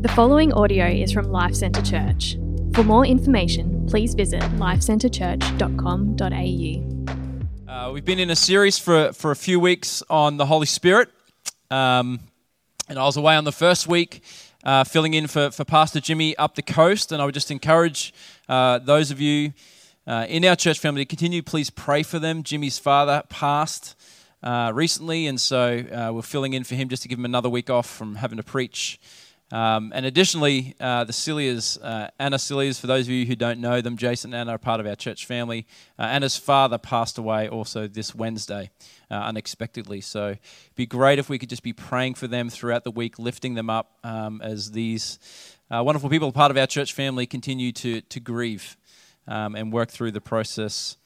The following audio is from Life Centre Church. For more information, please visit lifecentrechurch.com.au. Uh, we've been in a series for, for a few weeks on the Holy Spirit. Um, and I was away on the first week, uh, filling in for, for Pastor Jimmy up the coast. And I would just encourage uh, those of you uh, in our church family to continue, please pray for them. Jimmy's father passed uh, recently, and so uh, we're filling in for him just to give him another week off from having to preach. Um, and additionally, uh, the Cilliers, uh, Anna Cilliers, for those of you who don't know them, Jason and Anna are part of our church family. Uh, Anna's father passed away also this Wednesday, uh, unexpectedly. So it'd be great if we could just be praying for them throughout the week, lifting them up um, as these uh, wonderful people, part of our church family, continue to, to grieve um, and work through the process.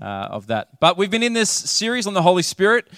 Uh, of that. But we've been in this series on the Holy Spirit.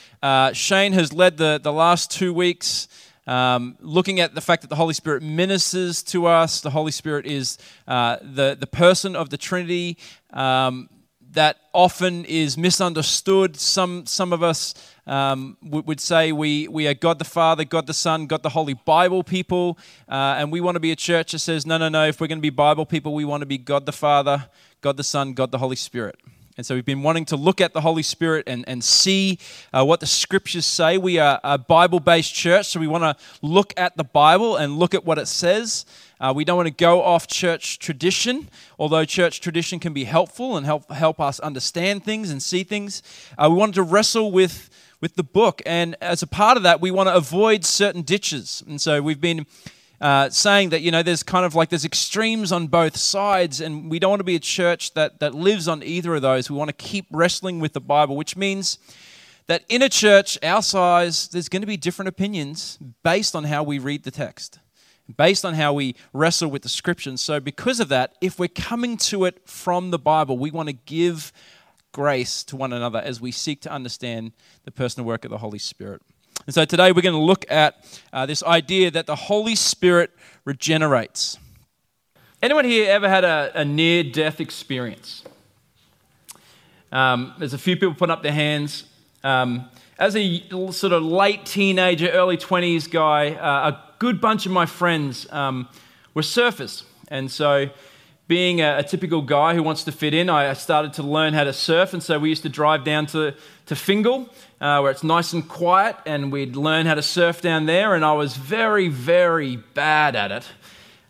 Shane has led the, the last two weeks um, looking at the fact that the Holy Spirit ministers to us. The Holy Spirit is uh, the, the person of the Trinity um, that often is misunderstood. Some, some of us um, would, say we, we are God the Father, God the Son, God the Holy Bible people. Uh, and we want to be a church that says, no, no, no, if we're going to be Bible people, we want to be God the Father, God the Son, God the Holy Spirit. And so we've been wanting to look at the Holy Spirit and, and see uh, what the scriptures say. We are a Bible based church, so we want to look at the Bible and look at what it says. Uh, we don't want to go off church tradition, although church tradition can be helpful and help, help us understand things and see things. Uh, we wanted to wrestle with, with the book, and as a part of that, we want to avoid certain ditches. And so we've been uh, saying that you know there's kind of like there's extremes on both sides and we don't want to be a church that that lives on either of those. We want to keep wrestling with the bible which means that in a church our size there's going to be different opinions based on how we read the text based on how we wrestle with the scriptures. So because of that if we're coming to it from the bible we want to give grace to one another as we seek to understand the personal work of the holy spirit and so today we're going to look at uh, this idea that the Holy Spirit regenerates. Anyone here ever had a, a near death experience? Um, there's a few people putting up their hands. Um, as a sort of late teenager, early 20s guy, uh, a good bunch of my friends um, were surfers. And so, being a, a, typical guy who wants to fit in, I started to learn how to surf. And so, we used to drive down to, to Fingal uh, where it's nice and quiet, and we'd learn how to surf down there. And I was very, very bad at it.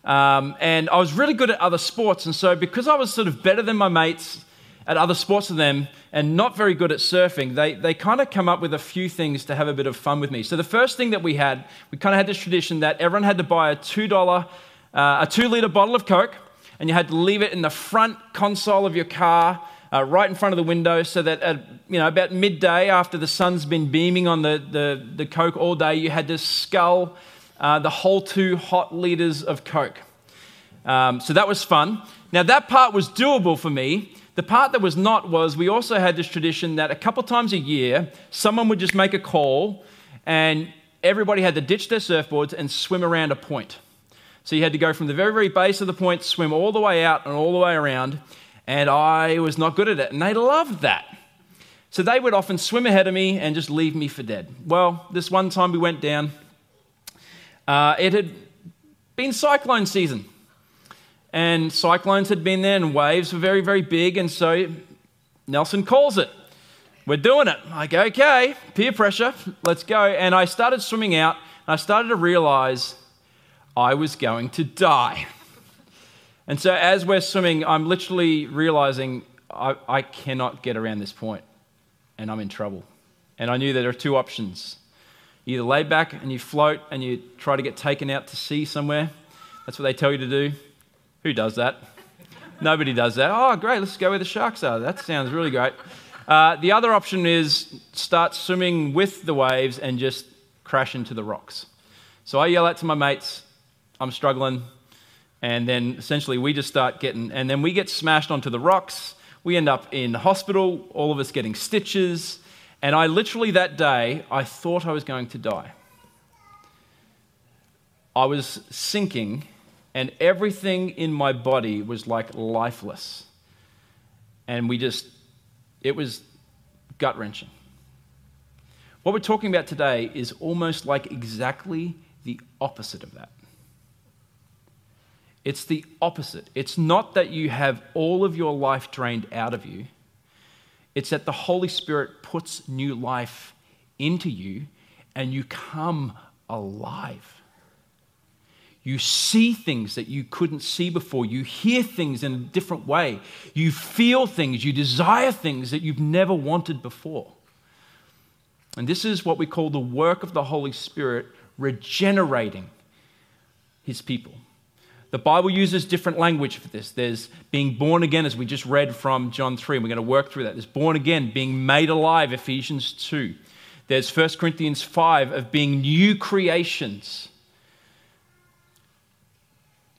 Um, and I was really good at other sports. And so, because I was sort of better than my mates at other sports than them and not very good at surfing, they, they kind of come up with a few things to have a bit of fun with me. So, the first thing that we had, we kind of had this tradition that everyone had to buy a $2, uh, a two litre bottle of Coke, and you had to leave it in the front console of your car uh, right in front of the window so that at you know, about midday after the sun's been beaming on the, the, the Coke all day, you had to scull uh, the whole two hot liters of Coke. Um, so that was fun. Now, that part was doable for me. The part that was not was we also had this tradition that a couple times a year, someone would just make a call and everybody had to ditch their surfboards and swim around a point. So you had to go from the very, very base of the point, swim all the way out and all the way around and I was not good at it. And they loved that. So they would often swim ahead of me and just leave me for dead. Well, this one time we went down, uh, it had been cyclone season. And cyclones had been there, and waves were very, very big. And so Nelson calls it. We're doing it. I go, okay, peer pressure, let's go. And I started swimming out, and I started to realize I was going to die. And so as we're swimming, I'm literally realizing I, I cannot get around this point and I'm in trouble. And I knew there are two options. You either lay back and you float and you try to get taken out to sea somewhere. That's what they tell you to do. Who does that? Nobody does that. Oh, great, let's go where the sharks are. That sounds really great. Uh, the other option is start swimming with the waves and just crash into the rocks. So I yell out to my mates, I'm struggling, and then essentially we just start getting, and then we get smashed onto the rocks. We end up in hospital, all of us getting stitches. And I literally that day, I thought I was going to die. I was sinking, and everything in my body was like lifeless. And we just, it was gut wrenching. What we're talking about today is almost like exactly the opposite of that. It's the opposite. It's not that you have all of your life drained out of you, it's that the Holy Spirit puts new life into you and you come alive. You see things that you couldn't see before. You hear things in a different way. You feel things. You desire things that you've never wanted before. And this is what we call the work of the Holy Spirit regenerating his people. The Bible uses different language for this. There's being born again, as we just read from John 3, and we're going to work through that. There's born again, being made alive, Ephesians 2. There's 1 Corinthians 5 of being new creations.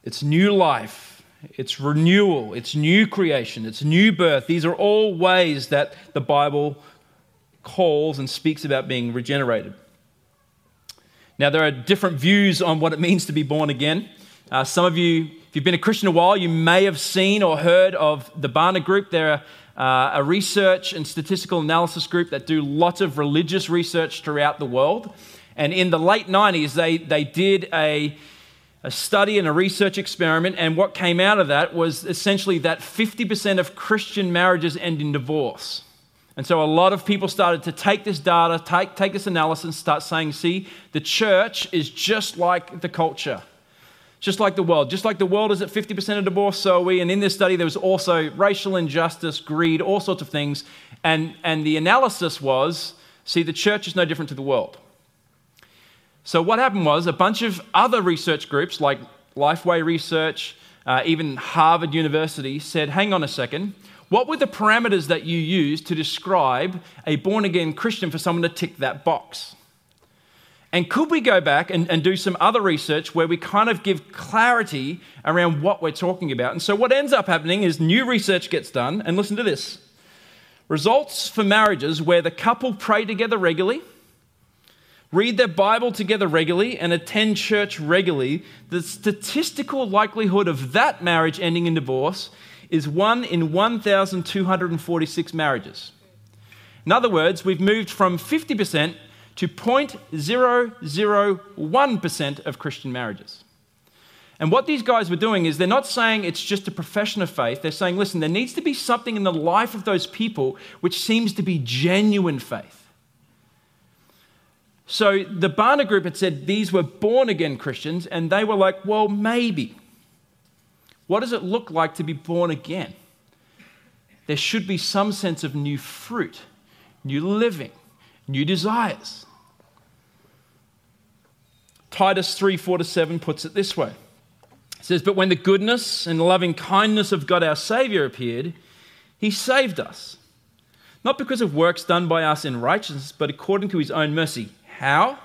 It's new life, it's renewal, it's new creation, it's new birth. These are all ways that the Bible calls and speaks about being regenerated. Now, there are different views on what it means to be born again. Uh, some of you, if you've been a Christian a while, you may have seen or heard of the Barna Group. They're uh, a research and statistical analysis group that do lots of religious research throughout the world. And in the late 90s, they, they did a, a study and a research experiment. And what came out of that was essentially that 50% of Christian marriages end in divorce. And so a lot of people started to take this data, take, take this analysis, and start saying, see, the church is just like the culture just like the world. Just like the world is at 50% of divorce, so are we. And in this study, there was also racial injustice, greed, all sorts of things. And, and the analysis was see, the church is no different to the world. So, what happened was a bunch of other research groups, like Lifeway Research, uh, even Harvard University, said, hang on a second. What were the parameters that you used to describe a born again Christian for someone to tick that box? And could we go back and, and do some other research where we kind of give clarity around what we're talking about? And so, what ends up happening is new research gets done, and listen to this results for marriages where the couple pray together regularly, read their Bible together regularly, and attend church regularly, the statistical likelihood of that marriage ending in divorce is 1 in 1,246 marriages. In other words, we've moved from 50% to 0.001% of Christian marriages. And what these guys were doing is they're not saying it's just a profession of faith. They're saying, listen, there needs to be something in the life of those people which seems to be genuine faith. So the Barna group had said these were born again Christians, and they were like, well, maybe. What does it look like to be born again? There should be some sense of new fruit, new living, new desires. Titus 3 4 to 7 puts it this way It says, But when the goodness and loving kindness of God our Savior appeared, he saved us. Not because of works done by us in righteousness, but according to his own mercy. How?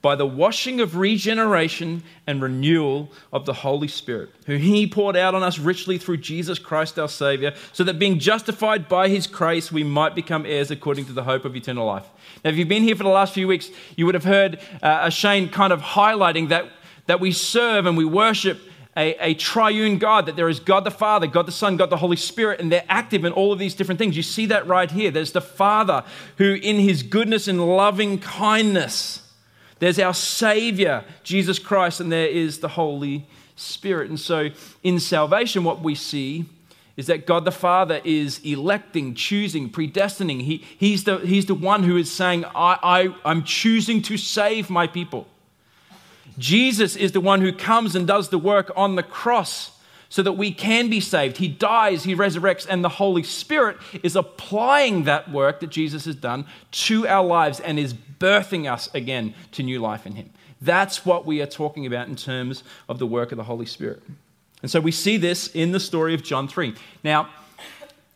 by the washing of regeneration and renewal of the Holy Spirit, who He poured out on us richly through Jesus Christ our Savior, so that being justified by His grace, we might become heirs according to the hope of eternal life. Now, if you've been here for the last few weeks, you would have heard uh, Shane kind of highlighting that, that we serve and we worship a, a, triune God, that there is God the Father, God the Son, God the Holy Spirit, and they're active in all of these different things. You see that right here. There's the Father who, in his goodness and loving kindness, there's our Savior, Jesus Christ, and there is the Holy Spirit. And so in salvation, what we see is that God the Father is electing, choosing, predestining. He, he's, the, he's the one who is saying, I, I, I'm choosing to save my people. Jesus is the one who comes and does the work on the cross so that we can be saved. He dies, He resurrects, and the Holy Spirit is applying that work that Jesus has done to our lives and is birthing us again to new life in Him. That's what we are talking about in terms of the work of the Holy Spirit. And so we see this in the story of John 3. Now,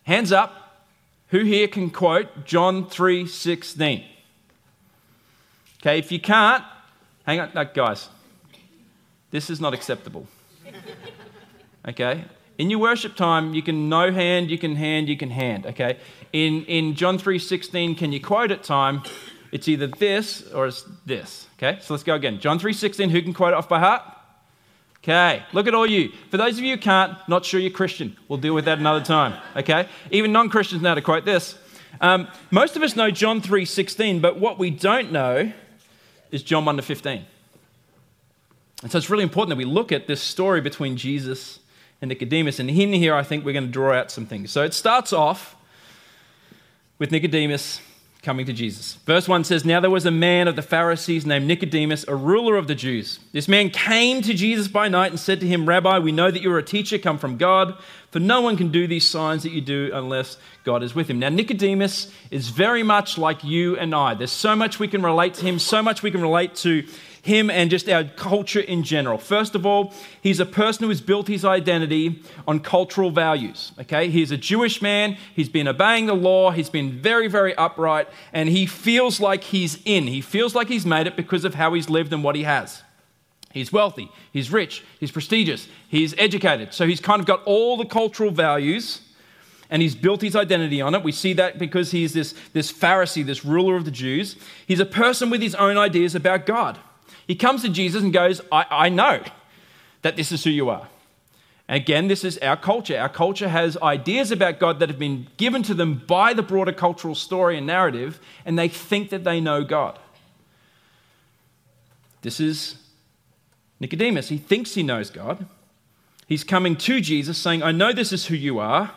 hands up, who here can quote John 3 16? Okay, if you can't, hang on, no, guys, this is not acceptable. Okay? In your worship time, you can no hand, you can hand, you can hand. Okay? In, in John 3.16, can you quote it time? It's either this or it's this. Okay? So let's go again. John 3.16, who can quote it off by heart? Okay, look at all you. For those of you who can't, not sure you're Christian. We'll deal with that another time. Okay? Even non Christians know to quote this. Um, most of us know John 3.16, but what we don't know is John 1 to 15. And so it's really important that we look at this story between Jesus and Nicodemus. And in here, I think we're going to draw out some things. So it starts off with Nicodemus coming to Jesus. Verse 1 says, Now there was a man of the Pharisees named Nicodemus, a ruler of the Jews. This man came to Jesus by night and said to him, Rabbi, we know that you're a teacher come from God, for no one can do these signs that you do unless God is with him. Now, Nicodemus is very much like you and I. There's so much we can relate to him, so much we can relate to him and just our culture in general. First of all, he's a person who has built his identity on cultural values. Okay, he's a Jewish man, he's been obeying the law, he's been very, very upright, and he feels like he's in. He feels like he's made it because of how he's lived and what he has. He's wealthy, he's rich, he's prestigious, he's educated. So he's kind of got all the cultural values and he's built his identity on it. We see that because he's this, this Pharisee, this ruler of the Jews. He's a person with his own ideas about God. He comes to Jesus and goes, I, I know that this is who you are. And again, this is our culture. Our culture has ideas about God that have been given to them by the broader cultural story and narrative, and they think that they know God. This is Nicodemus. He thinks he knows God. He's coming to Jesus saying, I know this is who you are,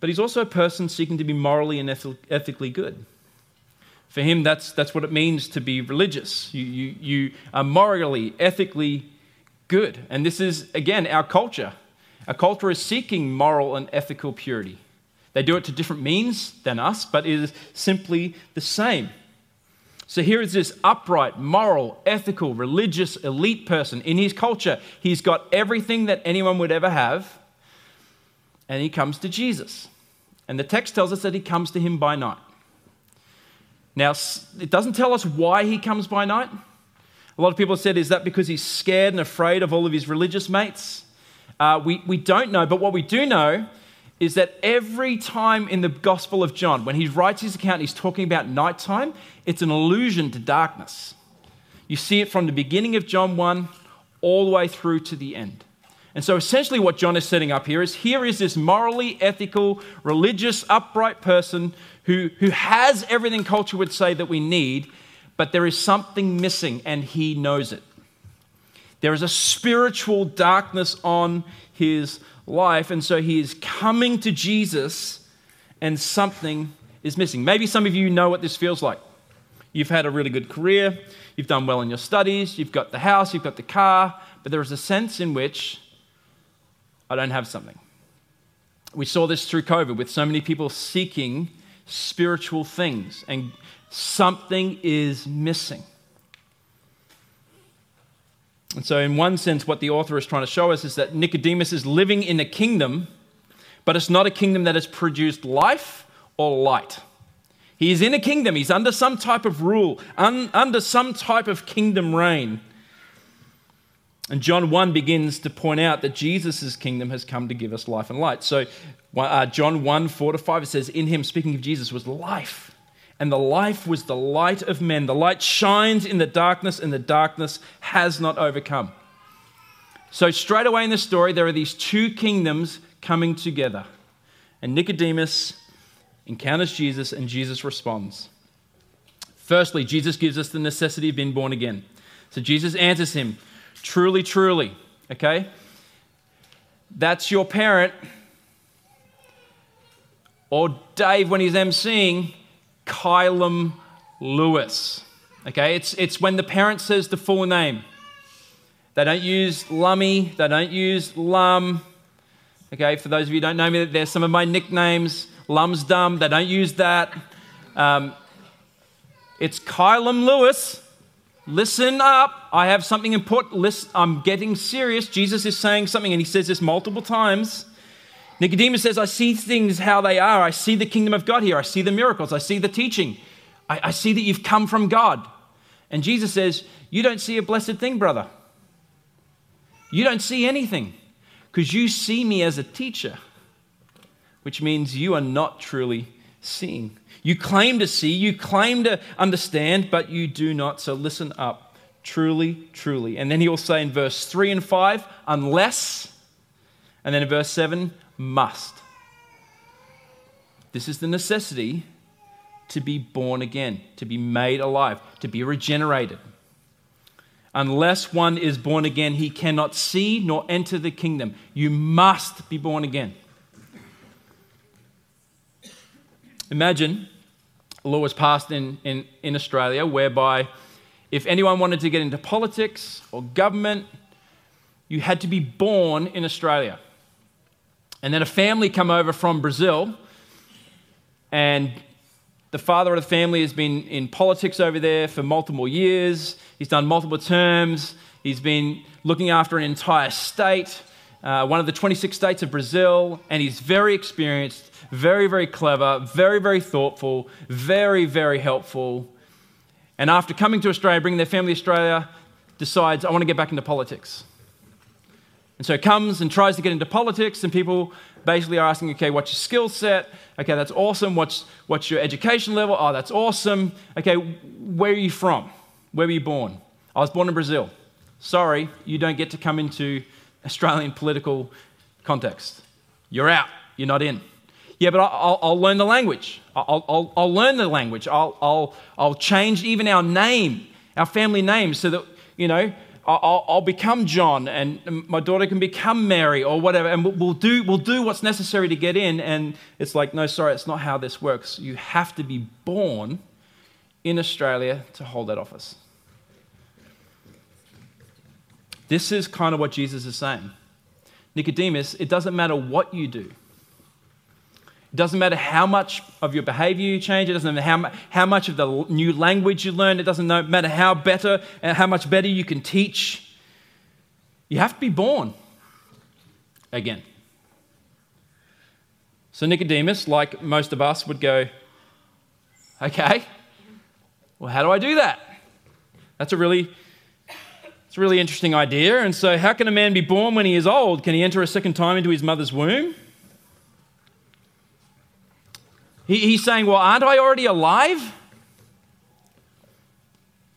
but he's also a person seeking to be morally and ethically good. For him, that's, that's what it means to be religious. You, you, you are morally, ethically good. And this is, again, our culture. Our culture is seeking moral and ethical purity. They do it to different means than us, but it is simply the same. So here is this upright, moral, ethical, religious, elite person. In his culture, he's got everything that anyone would ever have, and he comes to Jesus. And the text tells us that he comes to him by night. Now, it doesn't tell us why he comes by night. A lot of people have said, is that because he's scared and afraid of all of his religious mates? Uh, we, we don't know, but what we do know is that every time in the Gospel of John, when he writes his account, he's talking about nighttime, it's an allusion to darkness. You see it from the beginning of John 1 all the way through to the end. And so essentially, what John is setting up here is here is this morally, ethical, religious, upright person who, who has everything culture would say that we need, but there is something missing and he knows it. There is a spiritual darkness on his life, and so he is coming to Jesus and something is missing. Maybe some of you know what this feels like. You've had a really good career, you've done well in your studies, you've got the house, you've got the car, but there is a sense in which I don't have something. We saw this through COVID with so many people seeking spiritual things, and something is missing. And so, in one sense, what the author is trying to show us is that Nicodemus is living in a kingdom, but it's not a kingdom that has produced life or light. He is in a kingdom, he's under some type of rule, un, under some type of kingdom reign. And John 1 begins to point out that Jesus' kingdom has come to give us life and light. So, uh, John 1 4 to 5, it says, In him, speaking of Jesus, was life. And the life was the light of men. The light shines in the darkness, and the darkness has not overcome. So, straight away in the story, there are these two kingdoms coming together. And Nicodemus encounters Jesus, and Jesus responds. Firstly, Jesus gives us the necessity of being born again. So, Jesus answers him, Truly, truly, okay? That's your parent or Dave when he's emceeing, Kylam Lewis. Okay, it's, it's when the parent says the full name. They don't use Lummy, they don't use Lum. Okay, for those of you who don't know me, there's some of my nicknames. Lum's dumb, they don't use that. Um, it's Kylam Lewis. Listen up. I have something important. Listen, I'm getting serious. Jesus is saying something, and he says this multiple times. Nicodemus says, I see things how they are. I see the kingdom of God here. I see the miracles. I see the teaching. I, I see that you've come from God. And Jesus says, You don't see a blessed thing, brother. You don't see anything because you see me as a teacher, which means you are not truly seeing. You claim to see, you claim to understand, but you do not. So listen up. Truly, truly. And then he will say in verse 3 and 5, unless, and then in verse 7, must. This is the necessity to be born again, to be made alive, to be regenerated. Unless one is born again, he cannot see nor enter the kingdom. You must be born again. Imagine a law was passed in, in, in Australia whereby if anyone wanted to get into politics or government, you had to be born in Australia. And then a family come over from Brazil, and the father of the family has been in politics over there for multiple years. He's done multiple terms. He's been looking after an entire state, uh, one of the 26 states of Brazil, and he's very experienced, very, very clever, very, very thoughtful, very, very helpful. And after coming to Australia, bringing their family to Australia, decides, I want to get back into politics. And so comes and tries to get into politics, and people basically are asking, okay, what's your skill set? Okay, that's awesome. What's, what's your education level? Oh, that's awesome. Okay, where are you from? Where were you born? I was born in Brazil. Sorry, you don't get to come into Australian political context. You're out. You're not in. Yeah, but I'll, I'll learn the language. I'll, I'll, I'll learn the language. I'll, I'll, I'll change even our name, our family name, so that, you know, I'll, I'll, become John and my daughter can become Mary or whatever, and we'll, we'll, do, we'll do what's necessary to get in. And it's like, no, sorry, it's not how this works. You have to be born in Australia to hold that office. This is kind of what Jesus is saying. Nicodemus, it doesn't matter what you do. It doesn't matter how much of your behavior you change. It doesn't matter how, how much of the new language you learn. It doesn't matter how better and uh, how much better you can teach. You have to be born again. So Nicodemus, like most of us, would go, okay, well, how do I do that? That's a really it's a really interesting idea. And so, how can a man be born when he is old? Can he enter a second time into his mother's womb? He, he's saying, Well, aren't I already alive?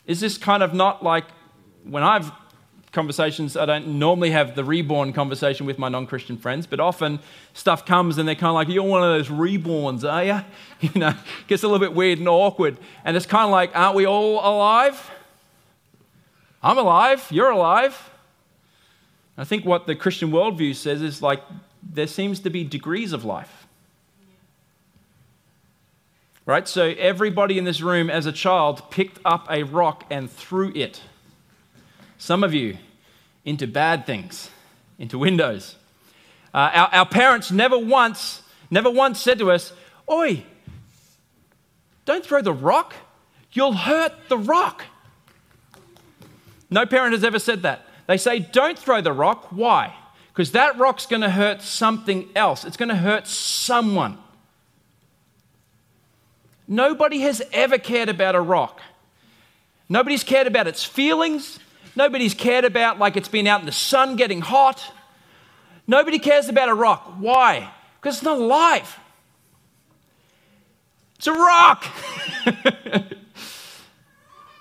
Is this kind of not like when I've conversations, I don't normally have the reborn conversation with my non Christian friends, but often stuff comes and they're kind of like, You're one of those reborns, are you? You know, gets a little bit weird and awkward. And it's kind of like, Aren't we all alive? I'm alive, you're alive. I think what the Christian worldview says is like there seems to be degrees of life. Right? So everybody in this room as a child picked up a rock and threw it. Some of you into bad things, into windows. Uh, our, our parents never once, never once said to us, Oi, don't throw the rock, you'll hurt the rock. No parent has ever said that. They say, Don't throw the rock. Why? Because that rock's going to hurt something else, it's going to hurt someone. Nobody has ever cared about a rock. Nobody's cared about its feelings. Nobody's cared about like it's been out in the sun getting hot. Nobody cares about a rock. Why? Because it's not alive. It's a rock.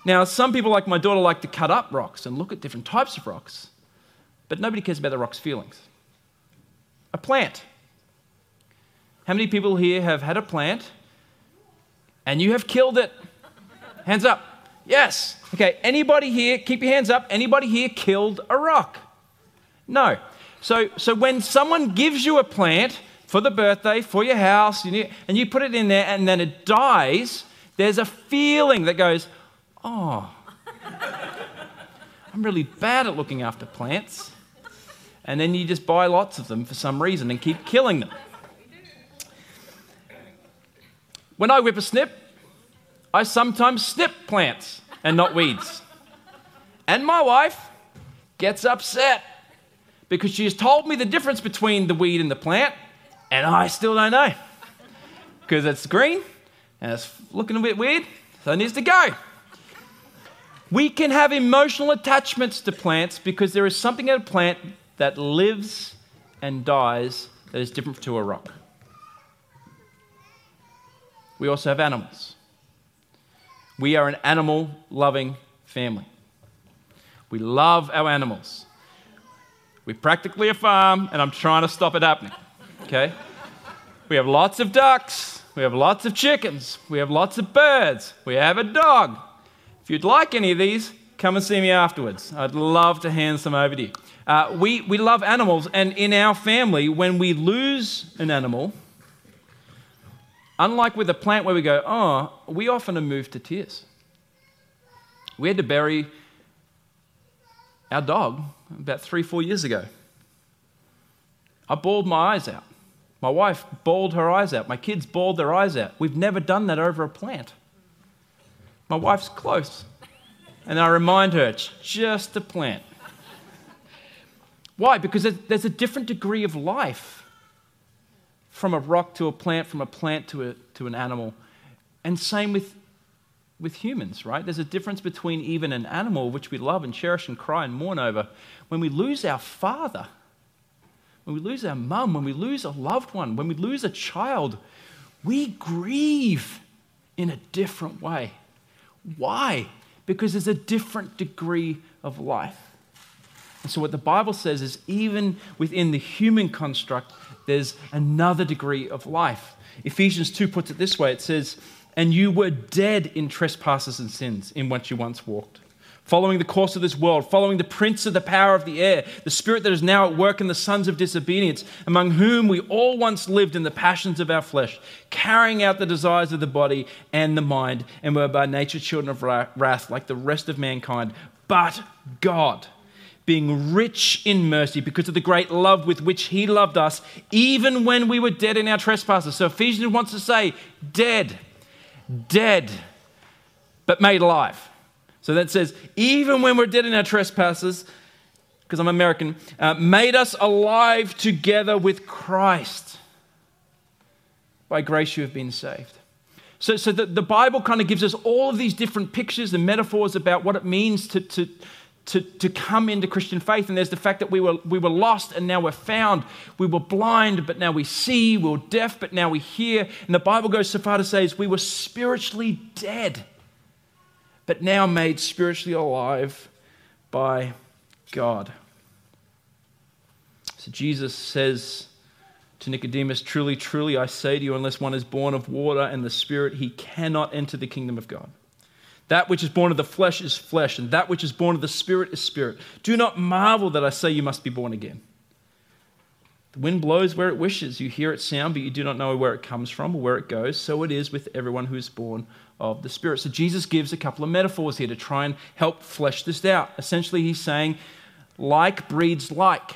now, some people, like my daughter, like to cut up rocks and look at different types of rocks, but nobody cares about the rock's feelings. A plant. How many people here have had a plant and you have killed it. Hands up. Yes. Okay, anybody here, keep your hands up. Anybody here killed a rock? No. So, so when someone gives you a plant for the birthday, for your house, and you put it in there and then it dies, there's a feeling that goes, oh, I'm really bad at looking after plants. And then you just buy lots of them for some reason and keep killing them. When I whip a snip, I sometimes snip plants and not weeds. And my wife gets upset because she has told me the difference between the weed and the plant, and I still don't know. Because it's green and it's looking a bit weird, so it needs to go. We can have emotional attachments to plants because there is something in a plant that lives and dies that is different to a rock. We also have animals. We are an animal loving family. We love our animals. We're practically a farm, and I'm trying to stop it happening. Okay? We have lots of ducks. We have lots of chickens. We have lots of birds. We have a dog. If you'd like any of these, come and see me afterwards. I'd love to hand some over to you. Uh, we, we love animals, and in our family, when we lose an animal, unlike with a plant where we go, oh, we often are moved to tears. We had to bury our dog about three, four years ago. I bawled my eyes out. My wife bawled her eyes out. My kids bawled their eyes out. We've never done that over a plant. My wife's close. And I remind her, it's just a plant. Why? Because there's a different degree of life from a rock to a plant, from a plant to, a, to an animal. And same with, with humans, right? There's a difference between even an animal, which we love and cherish and cry and mourn over. When we lose our father, when we lose our mum, when we lose a loved one, when we lose a child, we grieve in a different way. Why? Because there's a different degree of life. And so, what the Bible says is, even within the human construct, there's another degree of life. Ephesians 2 puts it this way it says, And you were dead in trespasses and sins in which you once walked, following the course of this world, following the prince of the power of the air, the spirit that is now at work in the sons of disobedience, among whom we all once lived in the passions of our flesh, carrying out the desires of the body and the mind, and were by nature children of wrath like the rest of mankind. But God, being rich in mercy because of the great love with which he loved us, even when we were dead in our trespasses. So Ephesians wants to say, dead, dead, but made alive. So that says, even when we're dead in our trespasses, because I'm American, uh, made us alive together with Christ. By grace you have been saved. So, so the, the Bible kind of gives us all of these different pictures and metaphors about what it means to, to, to, to come into Christian faith. And there's the fact that we were, we were lost and now we're found. We were blind, but now we see. We were deaf, but now we hear. And the Bible goes so far to say we were spiritually dead, but now made spiritually alive by God. So Jesus says to Nicodemus, Truly, truly, I say to you, unless one is born of water and the Spirit, he cannot enter the kingdom of God. That which is born of the flesh is flesh, and that which is born of the spirit is spirit. Do not marvel that I say you must be born again. The wind blows where it wishes. You hear its sound, but you do not know where it comes from or where it goes. So it is with everyone who is born of the Spirit. So Jesus gives a couple of metaphors here to try and help flesh this out. Essentially, he's saying, like breeds like.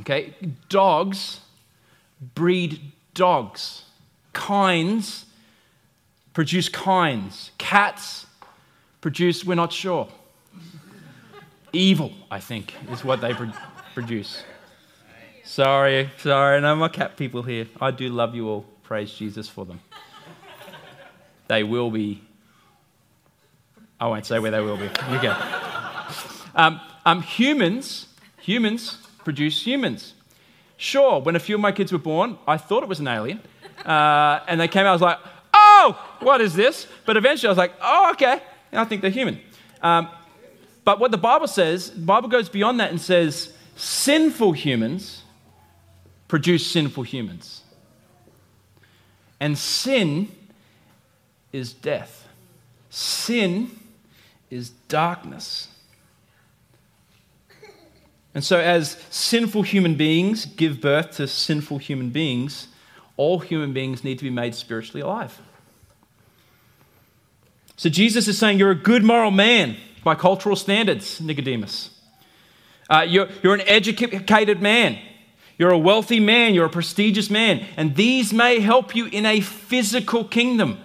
Okay, dogs breed dogs. Kinds produce kinds. Cats produce, we're not sure. Evil, I think, is what they produce. Sorry, sorry, no more cat people here. I do love you all. Praise Jesus for them. They will be. I won't say where they will be. You go. Um, um, humans, humans produce humans. Sure, when a few of my kids were born, I thought it was an alien. Uh, and they came out, I was like, what is this? But eventually I was like, oh, okay. I think they're human. Um, but what the Bible says, the Bible goes beyond that and says, sinful humans produce sinful humans. And sin is death. Sin is darkness. And so, as sinful human beings give birth to sinful human beings, all human beings need to be made spiritually alive. So Jesus is saying you're a good moral man by cultural standards, Nicodemus. Uh, you're, you're an educated man. You're a wealthy man. You're a prestigious man. And these may help you in a physical kingdom.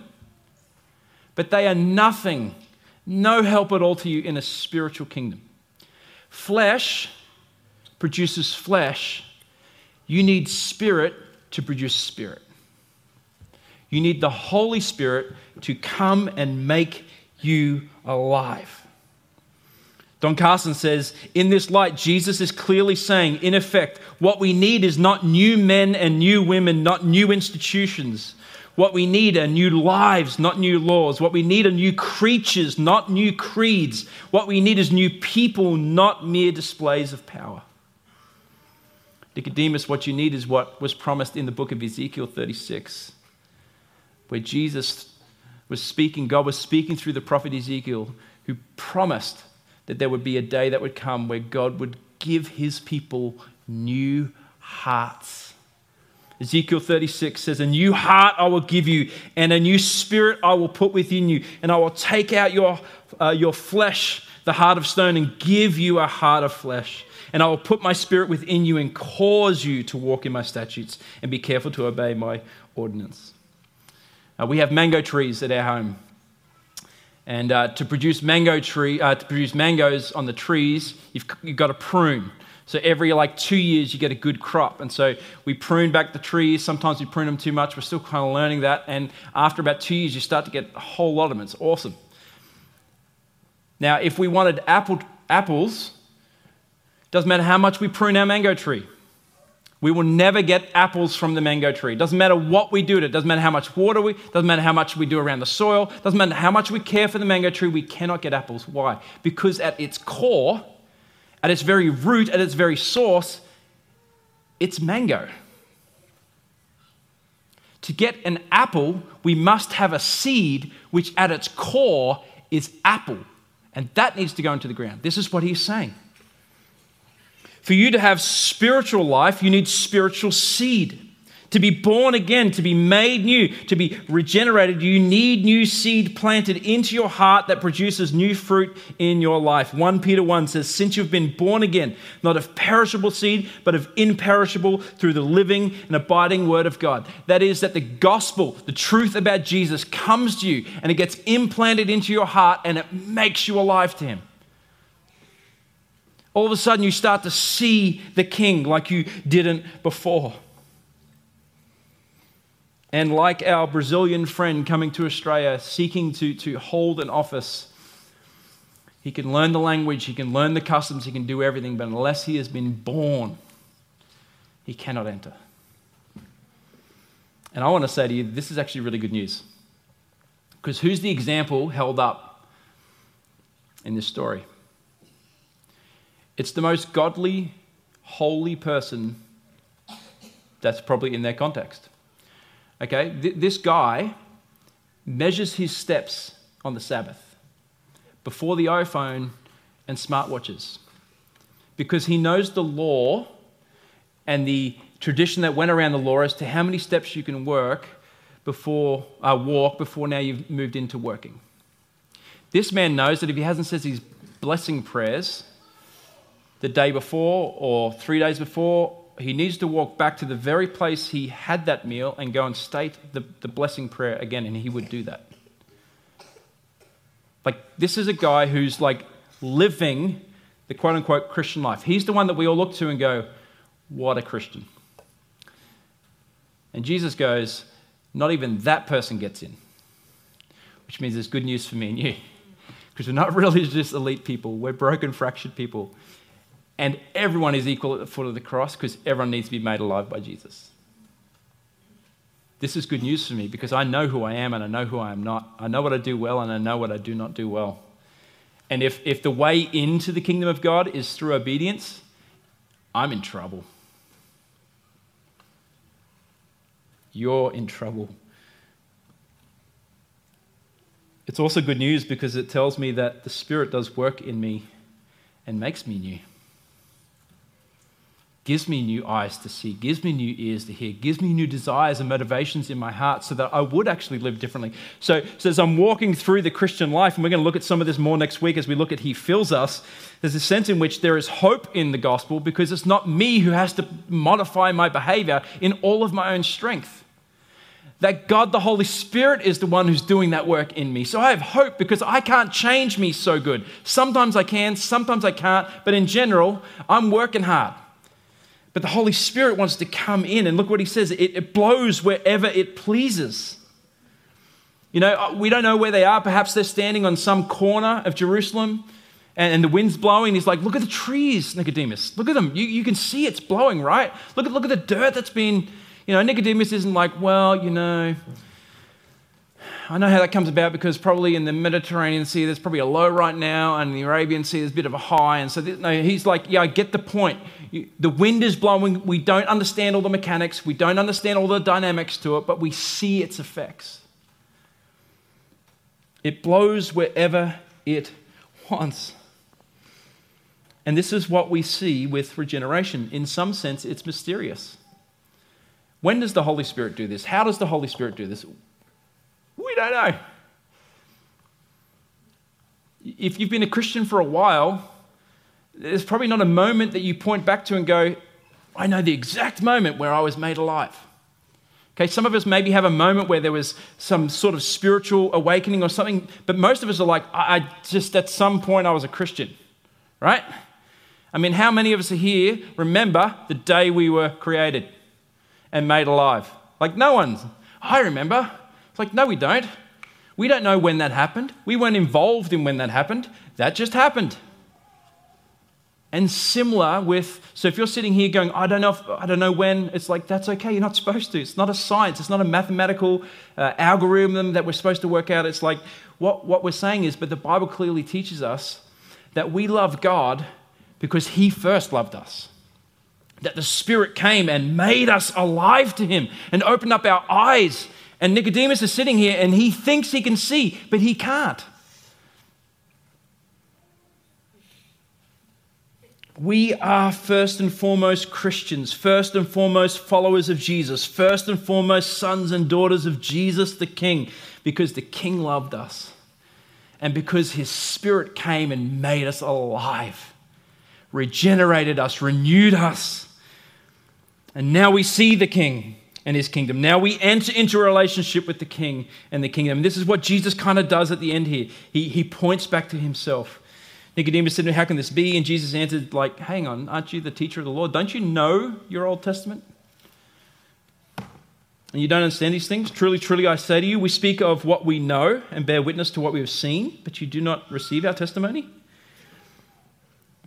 But they are nothing, no help at all to you in a spiritual kingdom. Flesh produces flesh. You need spirit to produce spirit. You need the Holy Spirit to come and make you alive. Don Carson says, in this light, Jesus is clearly saying, in effect, what we need is not new men and new women, not new institutions. What we need are new lives, not new laws. What we need are new creatures, not new creeds. What we need is new people, not mere displays of power. Nicodemus, what you need is what was promised in the book of Ezekiel 36 where Jesus was speaking, God was speaking through the prophet Ezekiel, who promised that there would be a day that would come where God would give his people new hearts. Ezekiel 36 says, A new heart I will give you, and a new spirit I will put within you, and I will take out your, uh, your flesh, the heart of stone, and give you a heart of flesh. And I will put my spirit within you and cause you to walk in my statutes and be careful to obey my ordinance. Uh, we have mango trees at our home. And uh, to produce mango tree, uh, to produce mangoes on the trees, you've, you've got to prune. So every like two years, you get a good crop. And so we prune back the trees. Sometimes we prune them too much. We're still kind of learning that. And after about two years, you start to get a whole lot of them. It's awesome. Now, if we wanted apple, apples, doesn't matter how much we prune our mango tree. We will never get apples from the mango tree. Doesn't matter what we do to it. Doesn't matter how much water we, doesn't matter how much we do around the soil. Doesn't matter how much we care for the mango tree. We cannot get apples. Why? Because at its core, at its very root, at its very source, it's mango. To get an apple, we must have a seed which at its core is apple. And that needs to go into the ground. This is what he's saying. For you to have spiritual life, you need spiritual seed. To be born again, to be made new, to be regenerated, you need new seed planted into your heart that produces new fruit in your life. 1 Peter 1 says, Since you've been born again, not of perishable seed, but of imperishable through the living and abiding word of God. That is, that the gospel, the truth about Jesus, comes to you and it gets implanted into your heart and it makes you alive to Him. All of a sudden, you start to see the king like you didn't before. And like our Brazilian friend coming to Australia, seeking to, to hold an office, he can learn the language, he can learn the customs, he can do everything, but unless he has been born, he cannot enter. And I want to say to you, this is actually really good news. Because who's the example held up in this story? It's the most godly, holy person that's probably in their context. Okay, Th- this guy measures his steps on the Sabbath before the iPhone and smartwatches because he knows the law and the tradition that went around the law as to how many steps you can work before uh, walk before now you've moved into working. This man knows that if he hasn't said his blessing prayers the day before or three days before, he needs to walk back to the very place he had that meal and go and state the, the blessing prayer again, and he would do that. Like, this is a guy who's like living the quote unquote Christian life. He's the one that we all look to and go, What a Christian. And Jesus goes, Not even that person gets in, which means there's good news for me and you. Because we're not really just elite people, we're broken, fractured people. And everyone is equal at the foot of the cross because everyone needs to be made alive by Jesus. This is good news for me because I know who I am and I know who I am not. I know what I do well and I know what I do not do well. And if, if the way into the kingdom of God is through obedience, I'm in trouble. You're in trouble. It's also good news because it tells me that the Spirit does work in me and makes me new gives me new eyes to see, gives me new ears to hear, gives me new desires and motivations in my heart so that I would actually live differently. So, so as I'm walking through the Christian life, and we're going to look at some of this more next week as we look at He fills us, there's a sense in which there is hope in the gospel because it's not me who has to modify my behavior in all of my own strength. That God, the Holy Spirit, is the one who's doing that work in me. So I have hope because I can't change me so good. Sometimes I can, sometimes I can't, but in general, I'm working hard. But the Holy Spirit wants to come in, and look what he says it, it blows wherever it pleases. You know, uh, we don't know where they are. Perhaps they're standing on some corner of Jerusalem and, the wind's blowing. He's like, Look at the trees, Nicodemus. Look at them. You, you can see it's blowing, right? Look at, look at the dirt that's been, you know, Nicodemus isn't like, Well, you know, I know how that comes about because probably in the Mediterranean Sea there's probably a low right now, and in the Arabian Sea there's a bit of a high. And so no, he's like, yeah, I get the point. The wind is blowing. We don't understand all the mechanics. We don't understand all the dynamics to it, but we see its effects. It blows wherever it wants. And this is what we see with regeneration. In some sense, it's mysterious. When does the Holy Spirit do this? How does the Holy Spirit do this? We don't know. If you've been a Christian for a while, there's probably not a moment that you point back to and go, I know the exact moment where I was made alive. Okay, some of us maybe have a moment where there was some sort of spiritual awakening or something, but most of us are like, I, I just at some point I was a Christian, right? I mean, how many of us are here remember the day we were created and made alive? Like, no one's. I remember. It's like, no, we don't. We don't know when that happened. We weren't involved in when that happened. That just happened. And similar with, so if you're sitting here going, I don't know, if, I don't know when, it's like, that's okay. You're not supposed to. It's not a science. It's not a mathematical uh, algorithm that we're supposed to work out. It's like, what, what we're saying is, but the Bible clearly teaches us that we love God because He first loved us. That the Spirit came and made us alive to Him and opened up our eyes. And Nicodemus is sitting here and he thinks he can see, but he can't. We are first and foremost Christians, first and foremost followers of Jesus, first and foremost sons and daughters of Jesus the King, because the King loved us and because his Spirit came and made us alive, regenerated us, renewed us. And now we see the King and his kingdom. Now we enter into a relationship with the King and the kingdom. This is what Jesus kind of does at the end here. He, he points back to himself. Nicodemus said, How can this be? And Jesus answered, like, hang on, aren't you the teacher of the law? Don't you know your Old Testament? And you don't understand these things? Truly, truly, I say to you, we speak of what we know and bear witness to what we have seen, but you do not receive our testimony.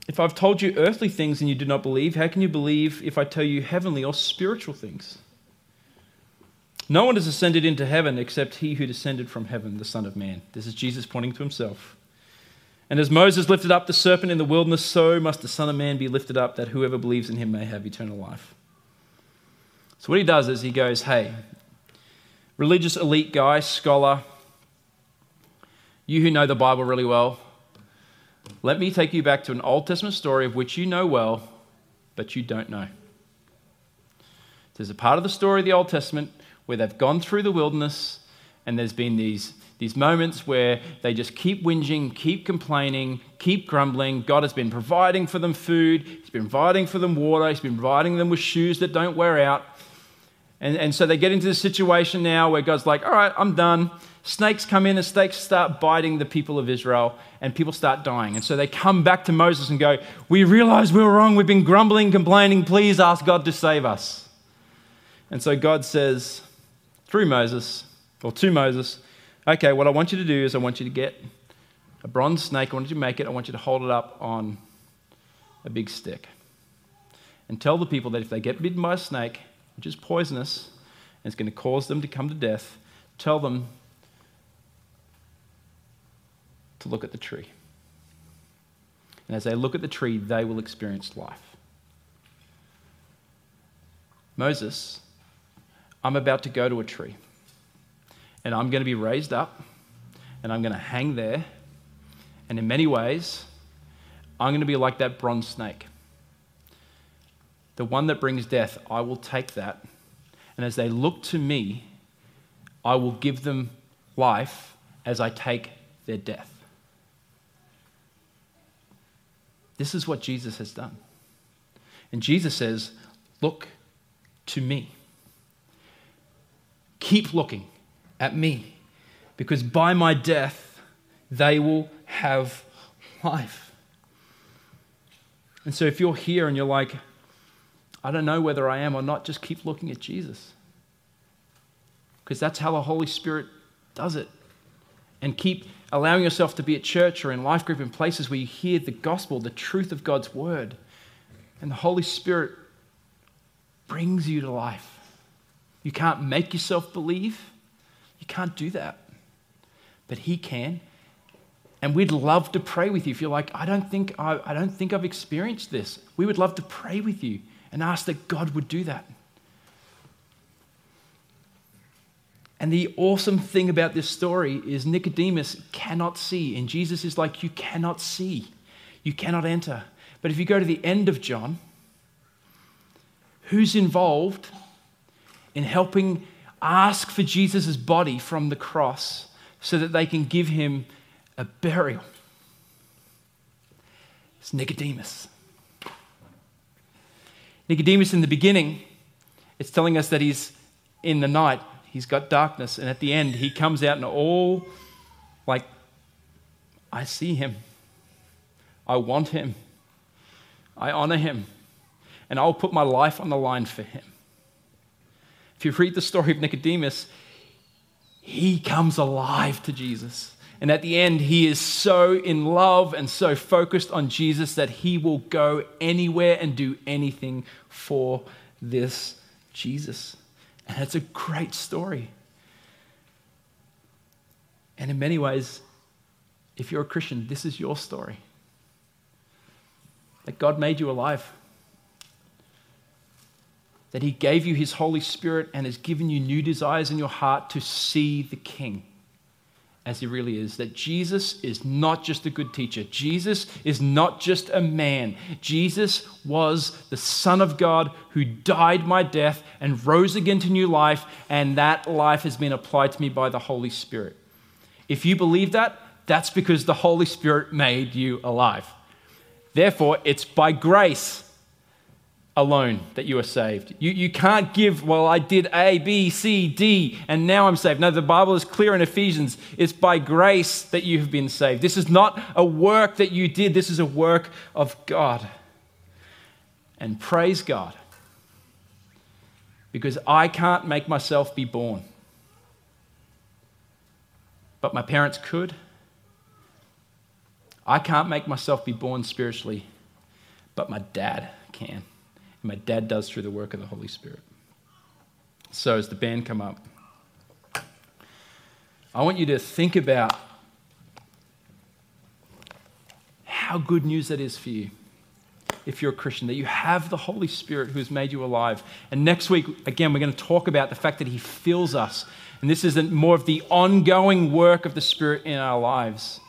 If I've told you earthly things and you do not believe, how can you believe if I tell you heavenly or spiritual things? No one has ascended into heaven except he who descended from heaven, the Son of Man. This is Jesus pointing to himself. And as Moses lifted up the serpent in the wilderness, so must the Son of Man be lifted up, that whoever believes in him may have eternal life. So, what he does is he goes, Hey, religious elite guy, scholar, you who know the Bible really well, let me take you back to an Old Testament story of which you know well, but you don't know. There's a part of the story of the Old Testament where they've gone through the wilderness and there's been these these moments where they just keep whinging, keep complaining, keep grumbling. God has been providing for them food, He's been providing for them water, He's been providing them with shoes that don't wear out. And, and so they get into this situation now where God's like, all right, I'm done. Snakes come in and snakes start biting the people of Israel, and people start dying. And so they come back to Moses and go, We realize we were wrong. We've been grumbling, complaining. Please ask God to save us. And so God says, through Moses, or to Moses, okay, what I want you to do is I want you to get a bronze snake, I want you to make it, I want you to hold it up on a big stick. And tell the people that if they get bitten by a snake, which is poisonous, and it's going to cause them to come to death, tell them to look at the tree. And as they look at the tree, they will experience life. Moses, I'm about to go to a tree and I'm going to be raised up and I'm going to hang there. And in many ways, I'm going to be like that bronze snake. The one that brings death, I will take that. And as they look to me, I will give them life as I take their death. This is what Jesus has done. And Jesus says, Look to me. Keep looking at me, because by my death they will have life. And so if you're here and you're like, I don't know whether I am or not, just keep looking at Jesus. Because that's how the Holy Spirit does it. And keep allowing yourself to be at church or in life group in places where you hear the gospel, the truth of God's word. And the Holy Spirit brings you to life. You can't make yourself believe. You can't do that. But He can. And we'd love to pray with you. If you're like, I don't think, I, I don't think I've experienced this, we would love to pray with you and ask that God would do that. And the awesome thing about this story is Nicodemus cannot see. And Jesus is like, You cannot see, you cannot enter. But if you go to the end of John, who's involved in helping ask for Jesus' body from the cross so that they can give him a burial? It's Nicodemus. Nicodemus in the beginning, it's telling us that he's in the night He's got darkness. And at the end, he comes out and all like, I see him. I want him. I honor him. And I'll put my life on the line for him. If you read the story of Nicodemus, he comes alive to Jesus. And at the end, he is so in love and so focused on Jesus that he will go anywhere and do anything for this Jesus. And it's a great story. And in many ways, if you're a Christian, this is your story. That God made you alive. That He gave you His Holy Spirit and has given you new desires in your heart to see the King as he really is. That Jesus is not just a good teacher, Jesus is not just a man. Jesus was the Son of God who died my death and rose again to new life, and that life has been applied to me by the Holy Spirit. If you believe that, that's because the Holy Spirit made you alive. Therefore, it's by grace alone that you are saved. You, you can't give, well, I did A, B, C, D, and now I'm saved. No, the Bible is clear in Ephesians. It's by grace that you have been saved. This is not a work that you did, this is a work of God. And praise God, because I can't make myself be born. But my parents could. I can't make myself be born spiritually, but my dad can my dad does through the work of the Holy Spirit. So, as the band come up, I want you to think about how good news that is for you if you're a Christian, that you have the Holy Spirit who has made you alive. And next week, again, we're going to talk about the fact that He fills us. And this is more of the ongoing work of the Spirit in our lives.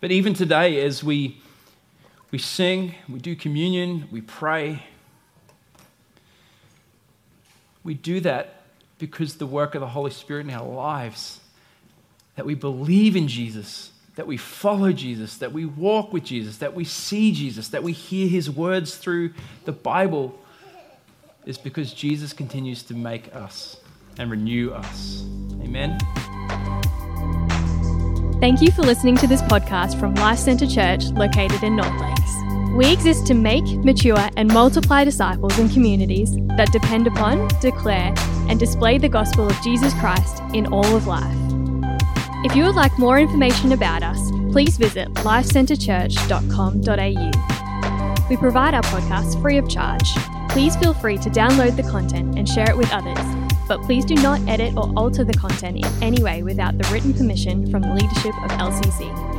But even today, as we, we sing, we do communion, we pray, we do that because the work of the Holy Spirit in our lives, that we believe in Jesus, that we follow Jesus, that we walk with Jesus, that we see Jesus, that we hear his words through the Bible, is because Jesus continues to make us and renew us. Amen. Thank you for listening to this podcast from Life Centre Church located in North Lakes. We exist to make, mature, and multiply disciples and communities that depend upon, declare, and display the gospel of Jesus Christ in all of life. If you would like more information about us, please visit lifecentrechurch.com.au. We provide our podcast free of charge. Please feel free to download the content and share it with others, but please do not edit or alter the content in any way without the written permission from the leadership of LCC.